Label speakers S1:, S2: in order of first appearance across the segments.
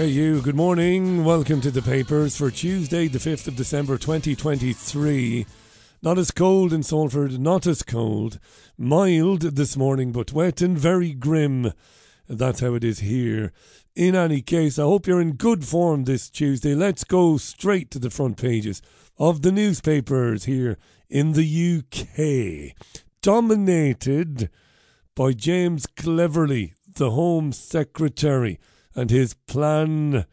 S1: Hey, you, good morning. Welcome to the papers for Tuesday, the 5th of December 2023. Not as cold in Salford, not as cold. Mild this morning, but wet and very grim. That's how it is here. In any case, I hope you're in good form this Tuesday. Let's go straight to the front pages of the newspapers here in the UK. Dominated by James Cleverly, the Home Secretary and his plan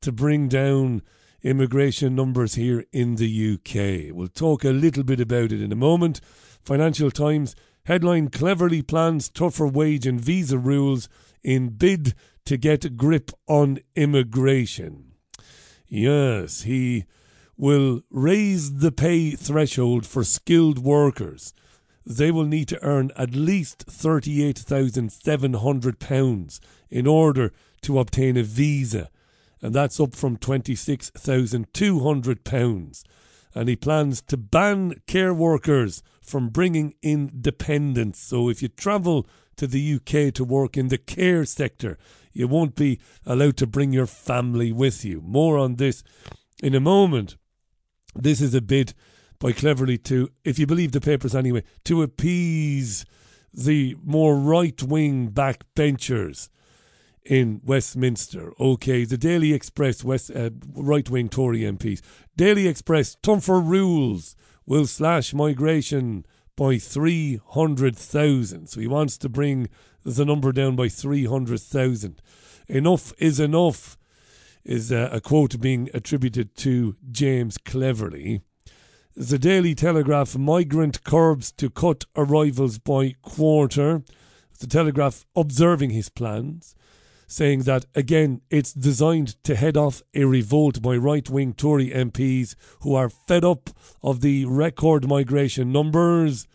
S1: to bring down immigration numbers here in the UK. We'll talk a little bit about it in a moment. Financial Times headline Cleverly plans tougher wage and visa rules in bid to get grip on immigration. Yes, he will raise the pay threshold for skilled workers. They will need to earn at least £38,700 in order to obtain a visa, and that's up from £26,200. And he plans to ban care workers from bringing in dependents. So if you travel to the UK to work in the care sector, you won't be allowed to bring your family with you. More on this in a moment. This is a bid by Cleverly to, if you believe the papers anyway, to appease the more right wing backbenchers in Westminster. Okay, the Daily Express, West uh, right wing Tory MPs. Daily Express, tougher rules will slash migration by 300,000. So he wants to bring the number down by 300,000. Enough is enough, is uh, a quote being attributed to James Cleverly. The Daily Telegraph migrant curbs to cut arrivals by quarter. The Telegraph observing his plans saying that again it's designed to head off a revolt by right wing Tory MPs who are fed up of the record migration numbers.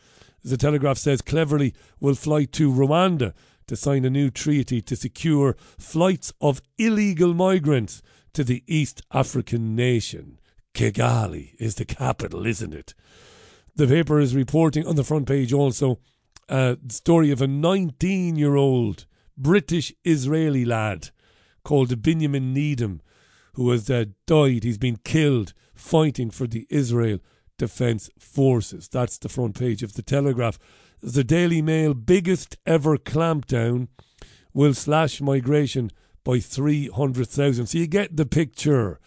S1: The Telegraph says Cleverly will fly to Rwanda to sign a new treaty to secure flights of illegal migrants to the East African nation. Kigali is the capital, isn't it? The paper is reporting on the front page also uh, a story of a 19 year old British Israeli lad called Benjamin Needham, who has uh, died. He's been killed fighting for the Israel Defence Forces. That's the front page of the Telegraph. The Daily Mail biggest ever clampdown will slash migration by 300,000. So you get the picture.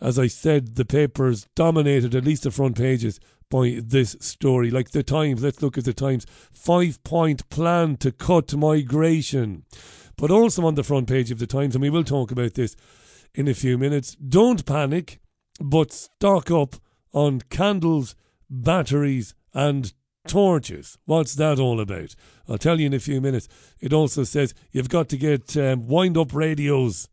S1: As I said, the papers dominated at least the front pages by this story. Like the Times, let's look at the Times. Five point plan to cut migration. But also on the front page of the Times, and we will talk about this in a few minutes. Don't panic, but stock up on candles, batteries, and torches. What's that all about? I'll tell you in a few minutes. It also says you've got to get um, wind up radios.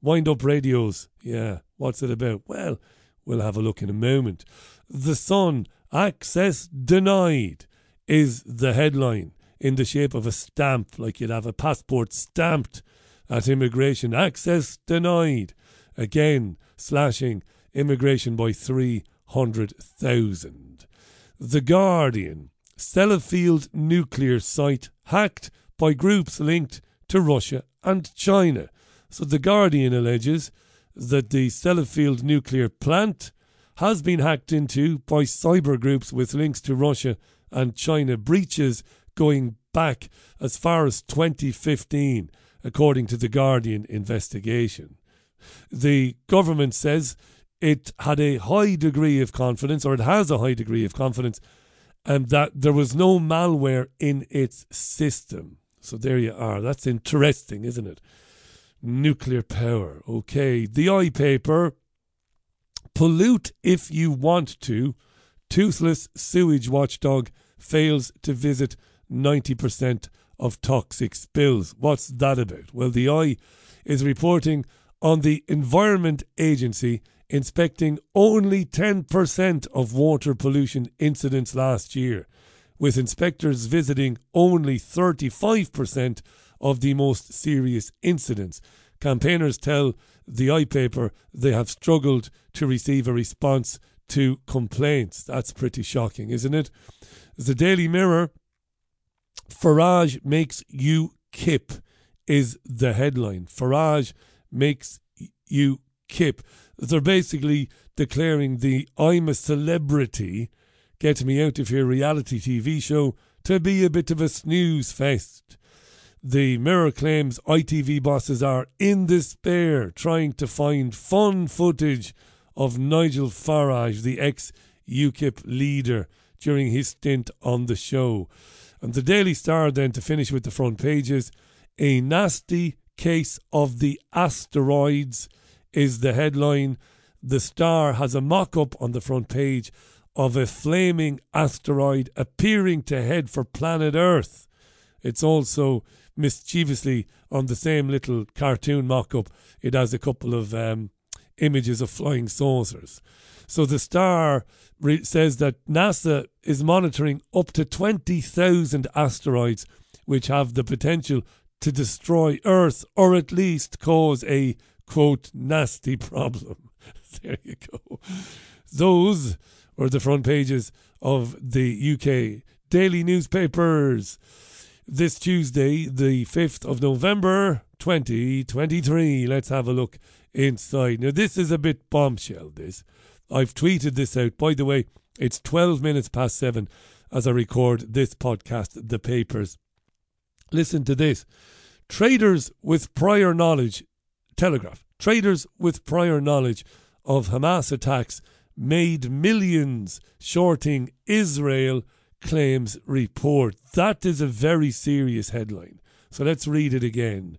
S1: Wind up radios. Yeah. What's it about? Well, we'll have a look in a moment. The Sun, access denied, is the headline in the shape of a stamp, like you'd have a passport stamped at immigration. Access denied. Again, slashing immigration by 300,000. The Guardian, Sellafield nuclear site hacked by groups linked to Russia and China. So the Guardian alleges that the Sellafield nuclear plant has been hacked into by cyber groups with links to Russia and China, breaches going back as far as 2015, according to the Guardian investigation. The government says it had a high degree of confidence, or it has a high degree of confidence, and that there was no malware in its system. So there you are. That's interesting, isn't it? Nuclear power. Okay. The I paper Pollute if you want to. Toothless sewage watchdog fails to visit 90% of toxic spills. What's that about? Well, the Eye is reporting on the Environment Agency inspecting only 10% of water pollution incidents last year, with inspectors visiting only 35% of the most serious incidents. Campaigners tell the I paper they have struggled to receive a response to complaints. That's pretty shocking, isn't it? The Daily Mirror Farage makes you kip is the headline. Farage makes UKIP. They're basically declaring the I'm a celebrity, get me out of here reality TV show to be a bit of a snooze fest. The Mirror claims ITV bosses are in despair trying to find fun footage of Nigel Farage, the ex UKIP leader, during his stint on the show. And the Daily Star, then, to finish with the front pages, a nasty case of the asteroids is the headline. The Star has a mock up on the front page of a flaming asteroid appearing to head for planet Earth. It's also mischievously on the same little cartoon mock up, it has a couple of um, images of flying saucers. So the Star re- says that NASA is monitoring up to 20,000 asteroids which have the potential to destroy Earth or at least cause a quote nasty problem. there you go. Those were the front pages of the UK daily newspapers this Tuesday, the 5th of November 2023. Let's have a look inside. Now, this is a bit bombshell, this. I've tweeted this out. By the way, it's 12 minutes past seven as I record this podcast, The Papers. Listen to this. Traders with prior knowledge, Telegraph, traders with prior knowledge of Hamas attacks made millions shorting Israel claims report. That is a very serious headline. So let's read it again.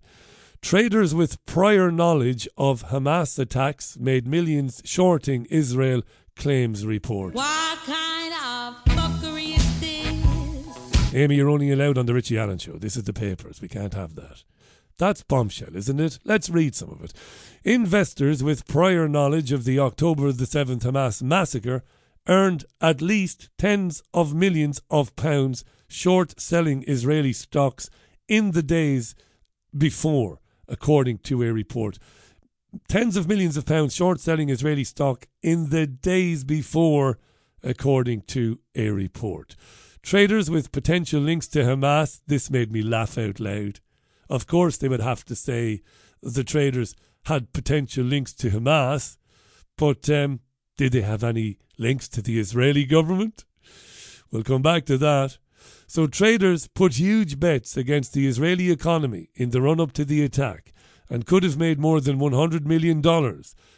S1: Traders with prior knowledge of Hamas attacks made millions shorting Israel claims report.
S2: What kind of fuckery is this?
S1: Amy, you're only allowed on the Richie Allen show. This is the papers. We can't have that. That's bombshell, isn't it? Let's read some of it. Investors with prior knowledge of the October the 7th Hamas massacre earned at least tens of millions of pounds short selling Israeli stocks in the days before, according to a report. Tens of millions of pounds short selling Israeli stock in the days before, according to a report. Traders with potential links to Hamas, this made me laugh out loud. Of course, they would have to say the traders had potential links to Hamas, but um, did they have any links to the Israeli government? We'll come back to that. So, traders put huge bets against the Israeli economy in the run up to the attack and could have made more than $100 million,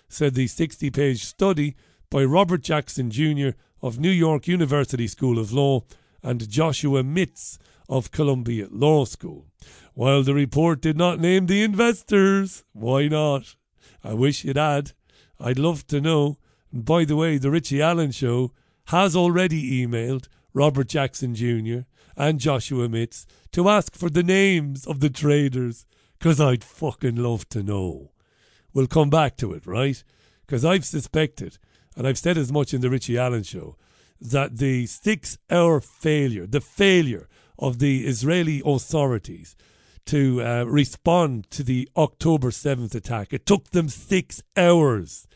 S1: said the 60 page study by Robert Jackson Jr. of New York University School of Law and Joshua Mitts of Columbia Law School. While the report did not name the investors, why not? I wish it had. I'd love to know. By the way, the Richie Allen Show has already emailed Robert Jackson Jr. and Joshua Mitts to ask for the names of the traders, because I'd fucking love to know. We'll come back to it, right? Because I've suspected, and I've said as much in the Richie Allen Show, that the six hour failure, the failure of the Israeli authorities to uh, respond to the October 7th attack, it took them six hours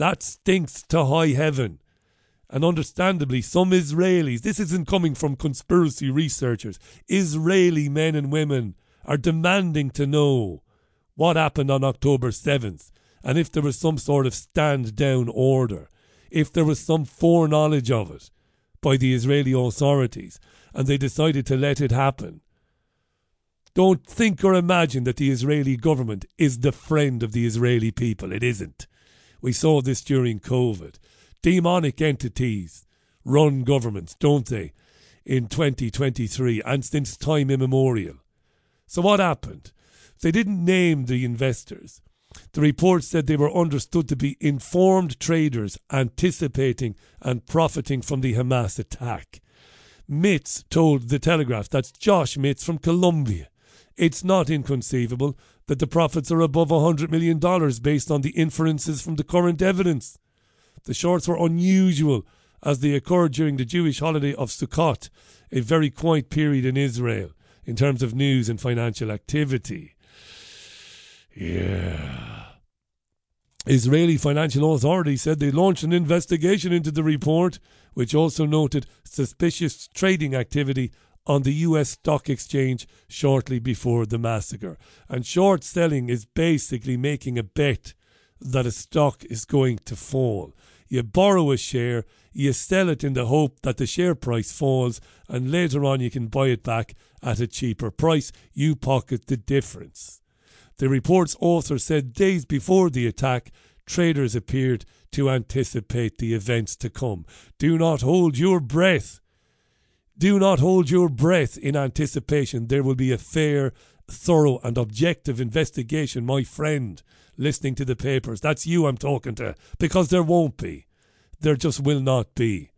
S1: that stinks to high heaven. And understandably, some Israelis, this isn't coming from conspiracy researchers, Israeli men and women are demanding to know what happened on October 7th and if there was some sort of stand down order, if there was some foreknowledge of it by the Israeli authorities and they decided to let it happen. Don't think or imagine that the Israeli government is the friend of the Israeli people. It isn't. We saw this during COVID. Demonic entities run governments, don't they, in 2023 and since time immemorial. So, what happened? They didn't name the investors. The report said they were understood to be informed traders anticipating and profiting from the Hamas attack. Mitts told The Telegraph, that's Josh Mitts from Columbia. It's not inconceivable that the profits are above $100 million based on the inferences from the current evidence. The shorts were unusual as they occurred during the Jewish holiday of Sukkot, a very quiet period in Israel in terms of news and financial activity. Yeah. Israeli financial authorities said they launched an investigation into the report, which also noted suspicious trading activity on the US stock exchange shortly before the massacre. And short selling is basically making a bet that a stock is going to fall. You borrow a share, you sell it in the hope that the share price falls, and later on you can buy it back at a cheaper price. You pocket the difference. The report's author said days before the attack, traders appeared to anticipate the events to come. Do not hold your breath. Do not hold your breath in anticipation. There will be a fair, thorough, and objective investigation, my friend listening to the papers. That's you I'm talking to. Because there won't be. There just will not be.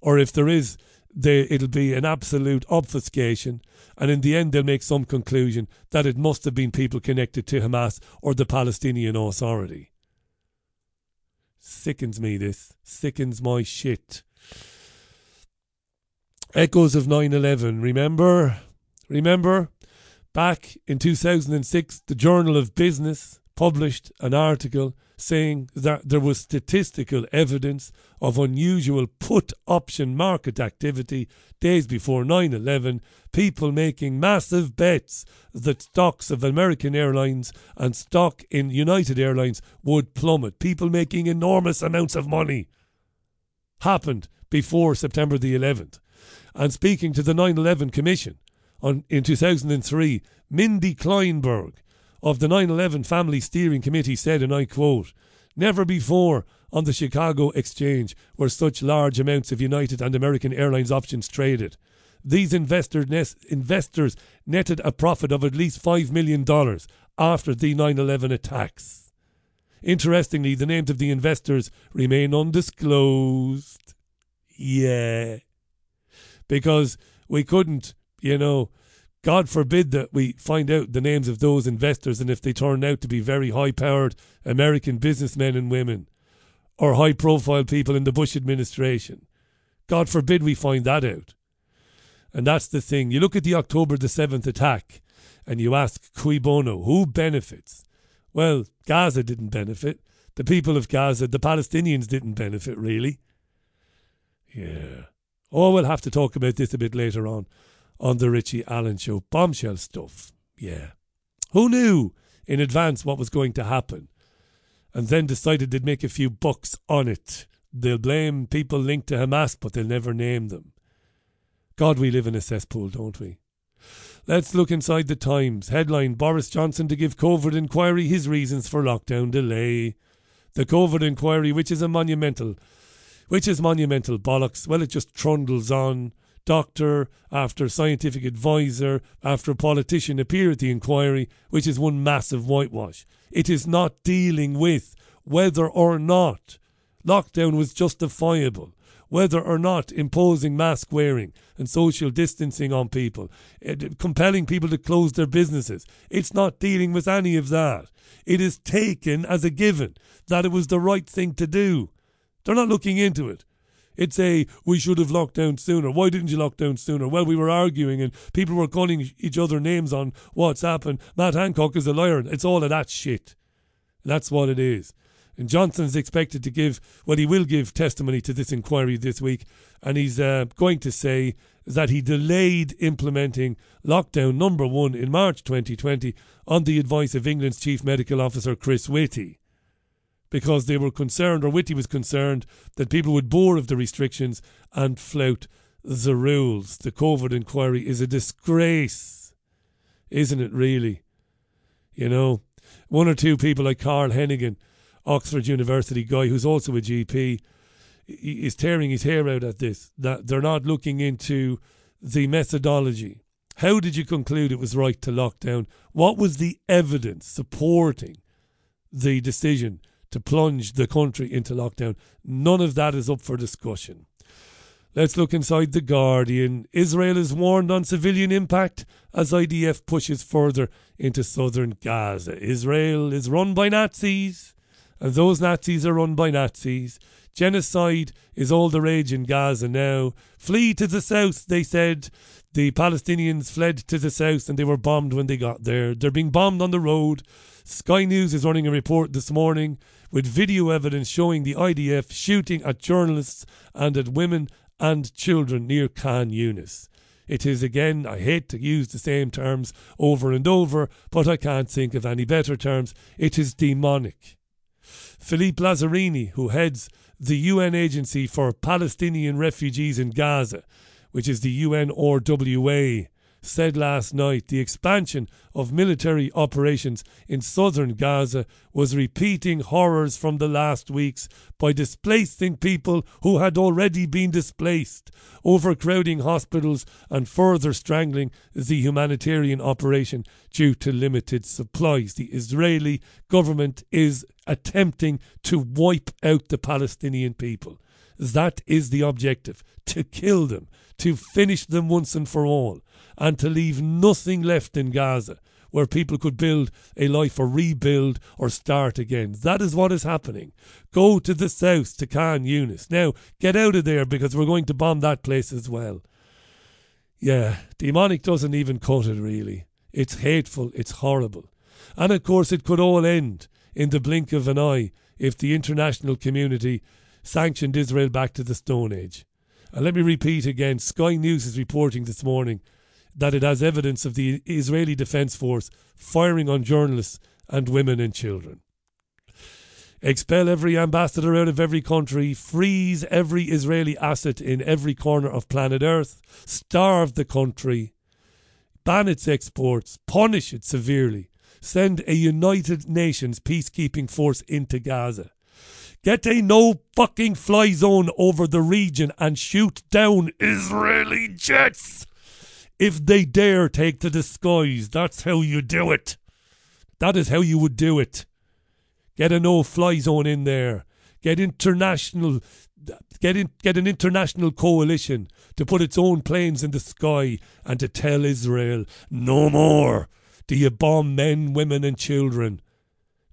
S1: Or if there is, they, it'll be an absolute obfuscation. And in the end, they'll make some conclusion that it must have been people connected to Hamas or the Palestinian Authority. Sickens me, this. Sickens my shit. Echoes of 9 11. Remember? Remember? Back in 2006, the Journal of Business published an article saying that there was statistical evidence of unusual put option market activity days before 9 11, people making massive bets that stocks of American Airlines and stock in United Airlines would plummet. People making enormous amounts of money. Happened before September the 11th. And speaking to the 9 11 Commission on, in 2003, Mindy Kleinberg, of the 9 11 Family Steering Committee said, and I quote, Never before on the Chicago Exchange were such large amounts of United and American Airlines options traded. These investor investors netted a profit of at least $5 million after the 9 11 attacks. Interestingly, the names of the investors remain undisclosed. Yeah. Because we couldn't, you know, God forbid that we find out the names of those investors and if they turn out to be very high powered American businessmen and women or high profile people in the Bush administration. God forbid we find that out. And that's the thing. You look at the October the 7th attack and you ask, cui bono, who benefits? Well, Gaza didn't benefit. The people of Gaza, the Palestinians didn't benefit, really. Yeah. Oh, we'll have to talk about this a bit later on on the Richie Allen show. Bombshell stuff. Yeah. Who knew in advance what was going to happen? And then decided they'd make a few bucks on it. They'll blame people linked to Hamas, but they'll never name them. God, we live in a cesspool, don't we? Let's look inside the Times. Headline Boris Johnson to give COVID inquiry his reasons for lockdown delay. The COVID inquiry, which is a monumental, which is monumental bollocks. Well, it just trundles on doctor, after scientific advisor, after politician appear at the inquiry, which is one massive whitewash. It is not dealing with whether or not lockdown was justifiable, whether or not imposing mask wearing and social distancing on people, eh, compelling people to close their businesses. It's not dealing with any of that. It is taken as a given that it was the right thing to do. They're not looking into it. It's a we should have locked down sooner. Why didn't you lock down sooner? Well, we were arguing and people were calling each other names on WhatsApp and Matt Hancock is a liar. It's all of that shit. That's what it is. And Johnson's expected to give, well, he will give testimony to this inquiry this week, and he's uh, going to say that he delayed implementing lockdown number one in March 2020 on the advice of England's Chief Medical Officer Chris Whitty because they were concerned, or Whitty was concerned, that people would bore of the restrictions and flout the rules. The COVID inquiry is a disgrace, isn't it, really? You know, one or two people like Carl Heneghan, Oxford University guy, who's also a GP, is tearing his hair out at this, that they're not looking into the methodology. How did you conclude it was right to lock down? What was the evidence supporting the decision to plunge the country into lockdown. None of that is up for discussion. Let's look inside The Guardian. Israel is warned on civilian impact as IDF pushes further into southern Gaza. Israel is run by Nazis, and those Nazis are run by Nazis. Genocide is all the rage in Gaza now. Flee to the south, they said. The Palestinians fled to the south and they were bombed when they got there. They're being bombed on the road. Sky News is running a report this morning with video evidence showing the IDF shooting at journalists and at women and children near Khan Yunis. It is again, I hate to use the same terms over and over, but I can't think of any better terms. It is demonic. Philippe Lazzarini, who heads the UN Agency for Palestinian Refugees in Gaza, which is the UNRWA, said last night the expansion of military operations in southern Gaza was repeating horrors from the last weeks by displacing people who had already been displaced, overcrowding hospitals, and further strangling the humanitarian operation due to limited supplies. The Israeli government is attempting to wipe out the Palestinian people. That is the objective to kill them, to finish them once and for all and to leave nothing left in Gaza where people could build a life or rebuild or start again. That is what is happening. Go to the south, to Khan Yunis. Now, get out of there because we're going to bomb that place as well. Yeah, demonic doesn't even cut it really. It's hateful, it's horrible. And of course, it could all end in the blink of an eye if the international community sanctioned Israel back to the Stone Age. And let me repeat again Sky News is reporting this morning that it has evidence of the Israeli Defense Force firing on journalists and women and children. Expel every ambassador out of every country, freeze every Israeli asset in every corner of planet Earth, starve the country, ban its exports, punish it severely, send a United Nations peacekeeping force into Gaza. Get a no fucking fly zone over the region and shoot down Israeli jets if they dare take to the skies. That's how you do it. That is how you would do it. Get a no fly zone in there. Get international get in, get an international coalition to put its own planes in the sky and to tell Israel no more do you bomb men, women and children.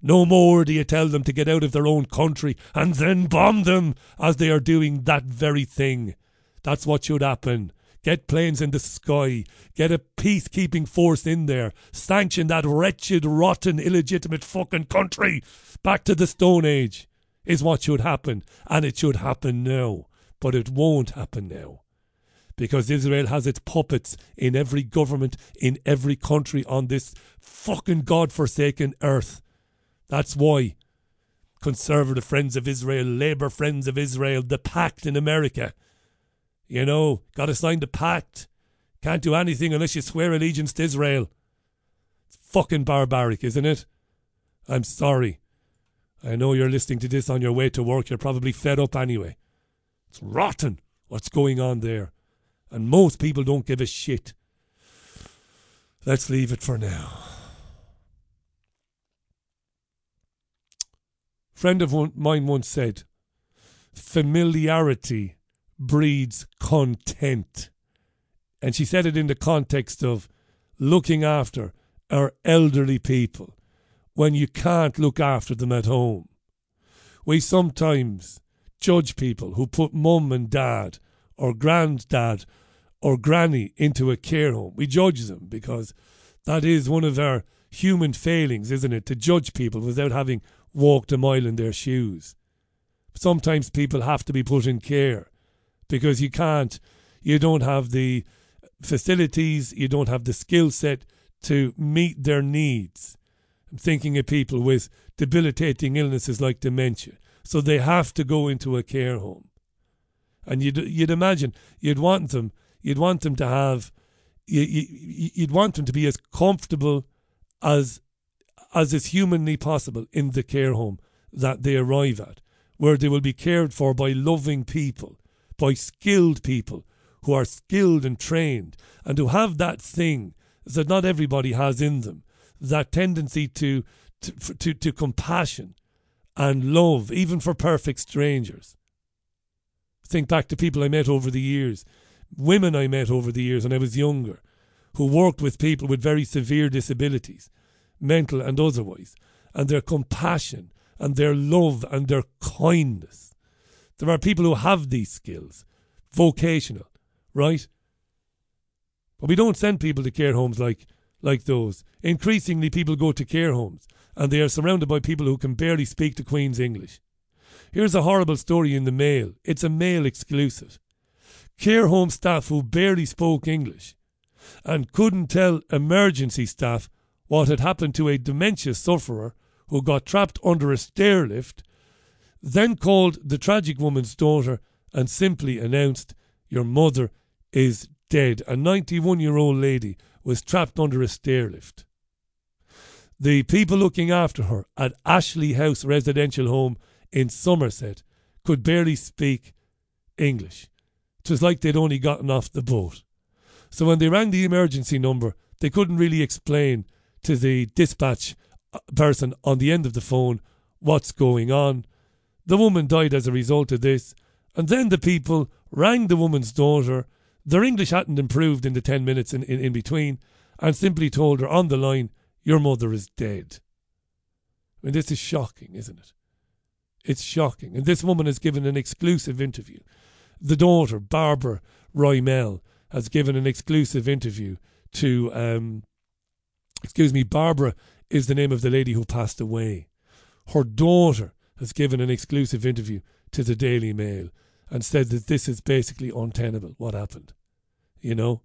S1: No more do you tell them to get out of their own country and then bomb them as they are doing that very thing. That's what should happen. Get planes in the sky. Get a peacekeeping force in there. Sanction that wretched, rotten, illegitimate fucking country back to the Stone Age is what should happen. And it should happen now. But it won't happen now. Because Israel has its puppets in every government, in every country on this fucking God-forsaken earth. That's why. Conservative Friends of Israel, Labour Friends of Israel, the AIPAC in America you know, got to sign the pact. Can't do anything unless you swear allegiance to Israel. It's fucking barbaric, isn't it? I'm sorry. I know you're listening to this on your way to work. You're probably fed up anyway. It's rotten what's going on there. And most people don't give a shit. Let's leave it for now. Friend of mine once said, familiarity breeds content. And she said it in the context of looking after our elderly people when you can't look after them at home. We sometimes judge people who put mum and dad or granddad or granny into a care home. We judge them because that is one of our human failings, isn't it? To judge people without having walked a mile in their shoes. Sometimes people have to be put in care because you can't, you don't have the facilities, you don't have the skill set to meet their needs. I'm thinking of people with debilitating illnesses like dementia. So they have to go into a care home. And you'd, you'd imagine, you'd want them, you'd want them to have, you, you, you'd want them to be as comfortable as, as is humanly possible in the care home that they arrive at, where they will be cared for by loving people by skilled people who are skilled and trained and who have that thing that not everybody has in them that tendency to to, to, to compassion and love, even for perfect strangers. Think back to people I met over the years, women I met over the years when I was younger, who worked with people with very severe disabilities, mental and otherwise, and their compassion and their love and their kindness there are people who have these skills, vocational, right? But we don't send people to care homes like like those. Increasingly, people go to care homes and they are surrounded by people who can barely speak the Queen's English. Here's a horrible story in the Mail. It's a Mail exclusive. Care home staff who barely spoke English and couldn't tell emergency staff what had happened to a dementia sufferer who got trapped under a stair lift, then called the tragic woman's daughter and simply announced, Your mother is dead. A 91 year old lady was trapped under a stair lift. The people looking after her at Ashley House residential home in Somerset could barely speak English. It was like they'd only gotten off the boat. So when they rang the emergency number, they couldn't really explain to the dispatch uh, person on the end of the phone what's going on. The woman died as a result of this, and then the people rang the woman's daughter. Their English hadn't improved in the 10 minutes in, in, in between, and simply told her on the line, Your mother is dead. I mean, this is shocking, isn't it? It's shocking. And this woman has given an exclusive interview. The daughter, Barbara Roymel, has given an exclusive interview to, um, excuse me, Barbara is the name of the lady who passed away. Her daughter has given an exclusive interview to the Daily Mail and said that this is basically untenable, what happened. You know?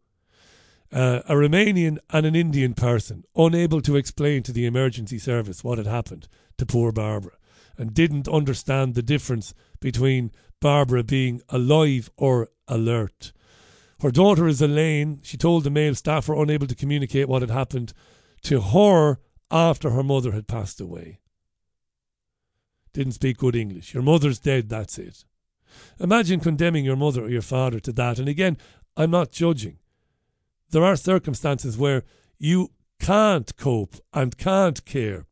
S1: Uh, a Romanian and an Indian person unable to explain to the emergency service what had happened to poor Barbara and didn't understand the difference between Barbara being alive or alert. Her daughter is Elaine. She told the Mail staff were unable to communicate what had happened to her after her mother had passed away. Didn't speak good English. Your mother's dead, that's it. Imagine condemning your mother or your father to that. And again, I'm not judging. There are circumstances where you can't cope and can't care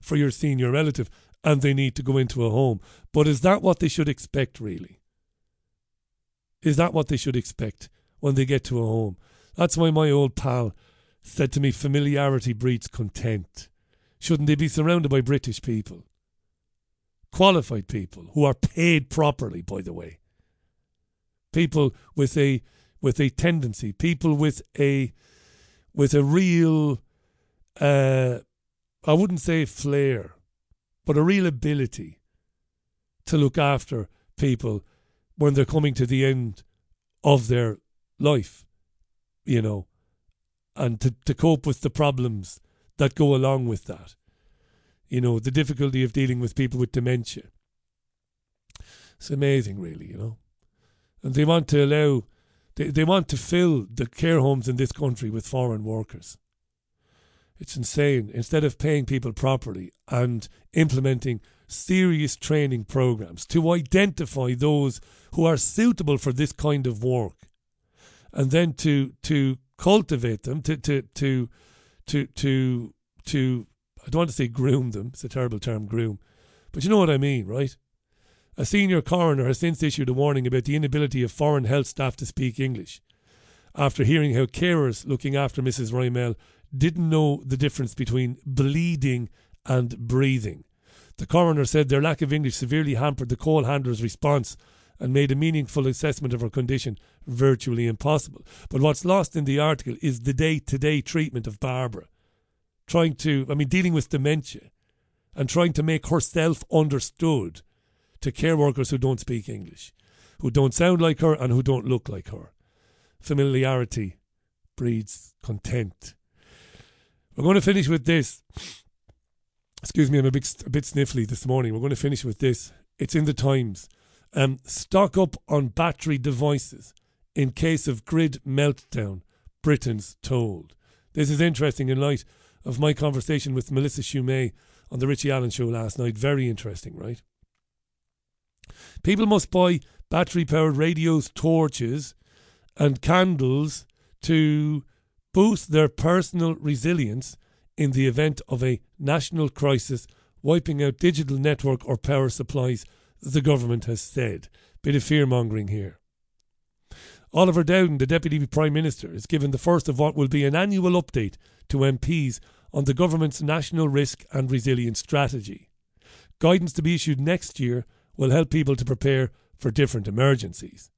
S1: for your senior relative and they need to go into a home. But is that what they should expect, really? Is that what they should expect when they get to a home? That's why my old pal said to me, familiarity breeds contempt. Shouldn't they be surrounded by British people? Qualified people who are paid properly, by the way. People with a with a tendency, people with a with a real uh, I wouldn't say flair, but a real ability to look after people when they're coming to the end of their life, you know, and to, to cope with the problems that go along with that. You know, the difficulty of dealing with people with dementia. It's amazing, really, you know. And they want to allow, they, they want to fill the care homes in this country with foreign workers. It's insane. Instead of paying people properly and implementing serious training programs to identify those who are suitable for this kind of work and then to to cultivate them to to to to to, to I don't want to say groom them, it's a terrible term groom. But you know what I mean, right? A senior coroner has since issued a warning about the inability of foreign health staff to speak English after hearing how carers looking after Mrs. Roymel didn't know the difference between bleeding and breathing. The coroner said their lack of English severely hampered the call handler's response and made a meaningful assessment of her condition virtually impossible. But what's lost in the article is the day to day treatment of Barbara. Trying to, I mean, dealing with dementia and trying to make herself understood to care workers who don't speak English, who don't sound like her and who don't look like her. Familiarity breeds contempt. We're going to finish with this. Excuse me, I'm a, bit a bit sniffly this morning. We're going to finish with this. It's in the Times. Um, stock up on battery devices in case of grid meltdown, Britain's told. This is interesting in light of my conversation with Melissa Shumay on the Richie Allen show last night. Very interesting, right? People must buy battery powered radios, torches, and candles to boost their personal resilience in the event of a national crisis wiping out digital network or power supplies, the government has said. Bit of fear mongering here. Oliver Dowden, the Deputy Prime Minister, is given the first of what will be an annual update to MPs on the government's National Risk and Resilience Strategy. Guidance to be issued next year will help people to prepare for different emergencies.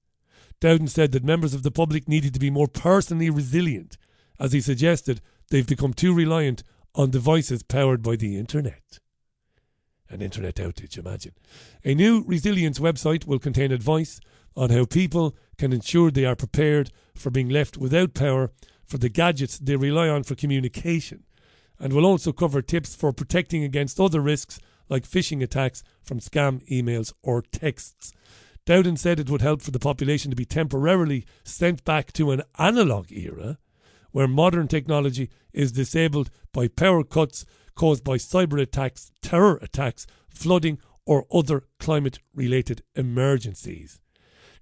S1: Dowden said that members of the public needed to be more personally resilient as he suggested they've become too reliant on devices powered by the internet. An internet outage, imagine. A new resilience website will contain advice on how people can ensure they are prepared for being left without power for the gadgets they rely on for communication and will also cover tips for protecting against other risks like phishing attacks from scam emails or texts. Dowden said it would help for the population to be temporarily sent back to an analogue era where modern technology is disabled by power cuts caused by cyber attacks, terror attacks, flooding, or other climate related emergencies.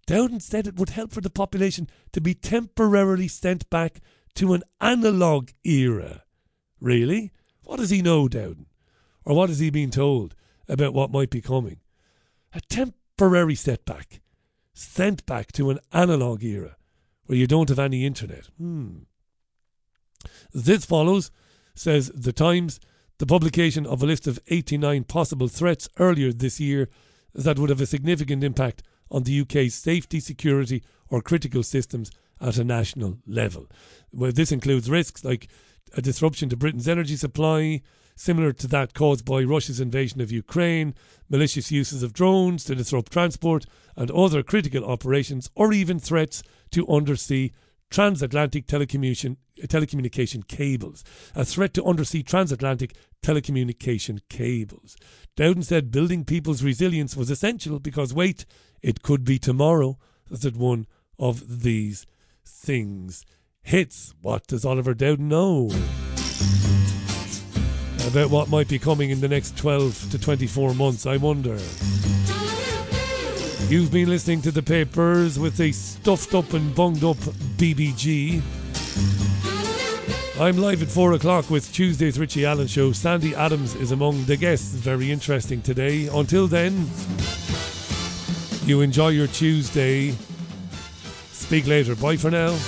S1: Dowden said it would help for the population to be temporarily sent back to an analogue era. Really? What does he know, Dowden? Or what has he been told about what might be coming? A temporary setback, sent back to an analogue era where you don't have any internet. Hmm. This follows, says The Times, the publication of a list of 89 possible threats earlier this year that would have a significant impact on the UK's safety, security, or critical systems at a national level. Well, this includes risks like a disruption to Britain's energy supply, similar to that caused by Russia's invasion of Ukraine, malicious uses of drones to disrupt transport and other critical operations, or even threats to undersea transatlantic telecommunication, telecommunication cables. A threat to undersea transatlantic telecommunication cables. Dowden said building people's resilience was essential because, wait, it could be tomorrow that one of these things hits. What does Oliver Dowden know? About what might be coming in the next 12 to 24 months, I wonder. You've been listening to the papers with a stuffed up and bunged up BBG. I'm live at 4 o'clock with Tuesday's Richie Allen show. Sandy Adams is among the guests. Very interesting today. Until then, you enjoy your Tuesday. Speak later. Bye for now.